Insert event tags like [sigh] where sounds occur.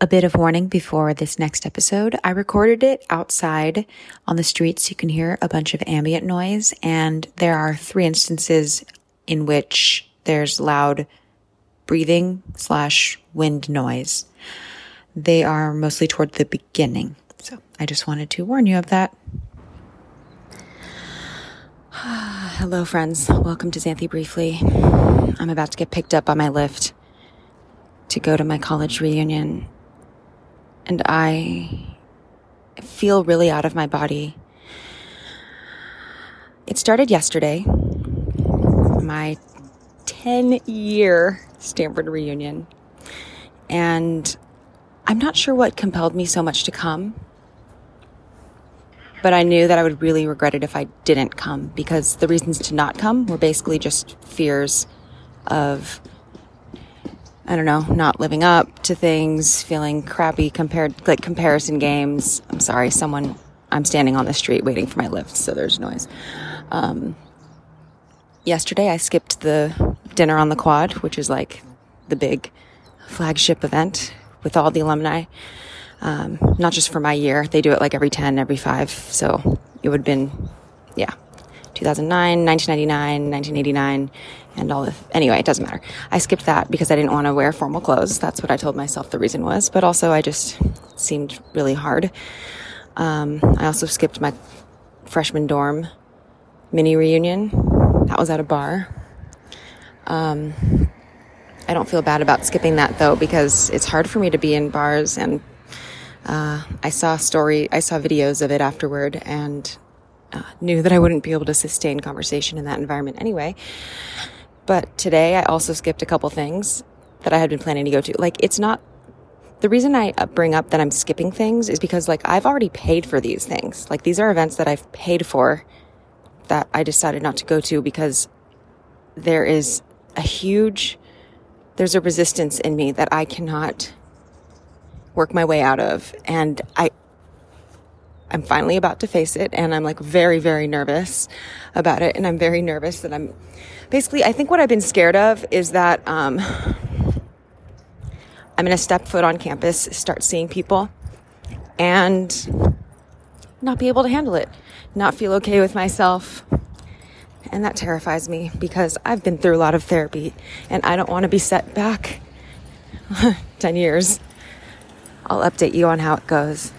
A bit of warning before this next episode. I recorded it outside on the street so you can hear a bunch of ambient noise. And there are three instances in which there's loud breathing slash wind noise. They are mostly toward the beginning. So I just wanted to warn you of that. [sighs] Hello, friends. Welcome to Xanthi Briefly. I'm about to get picked up on my Lyft to go to my college reunion and I feel really out of my body. It started yesterday, my 10 year Stanford reunion. And I'm not sure what compelled me so much to come, but I knew that I would really regret it if I didn't come because the reasons to not come were basically just fears of I don't know, not living up to things, feeling crappy compared, like comparison games. I'm sorry, someone, I'm standing on the street waiting for my Lyft, so there's noise. Um, yesterday I skipped the dinner on the quad, which is like the big flagship event with all the alumni. Um, not just for my year, they do it like every 10, every five. So it would have been, yeah, 2009, 1999, 1989, and all the, anyway, it doesn't matter. I skipped that because I didn't want to wear formal clothes. That's what I told myself the reason was. But also, I just seemed really hard. Um, I also skipped my freshman dorm mini reunion. That was at a bar. Um, I don't feel bad about skipping that though because it's hard for me to be in bars and uh, I saw story, I saw videos of it afterward and uh, knew that I wouldn't be able to sustain conversation in that environment anyway. But today I also skipped a couple things that I had been planning to go to. Like, it's not, the reason I uh, bring up that I'm skipping things is because, like, I've already paid for these things. Like, these are events that I've paid for that I decided not to go to because there is a huge, there's a resistance in me that I cannot work my way out of. And I, I'm finally about to face it and I'm like very, very nervous about it. And I'm very nervous that I'm basically, I think what I've been scared of is that, um, I'm going to step foot on campus, start seeing people and not be able to handle it, not feel okay with myself. And that terrifies me because I've been through a lot of therapy and I don't want to be set back [laughs] 10 years. I'll update you on how it goes.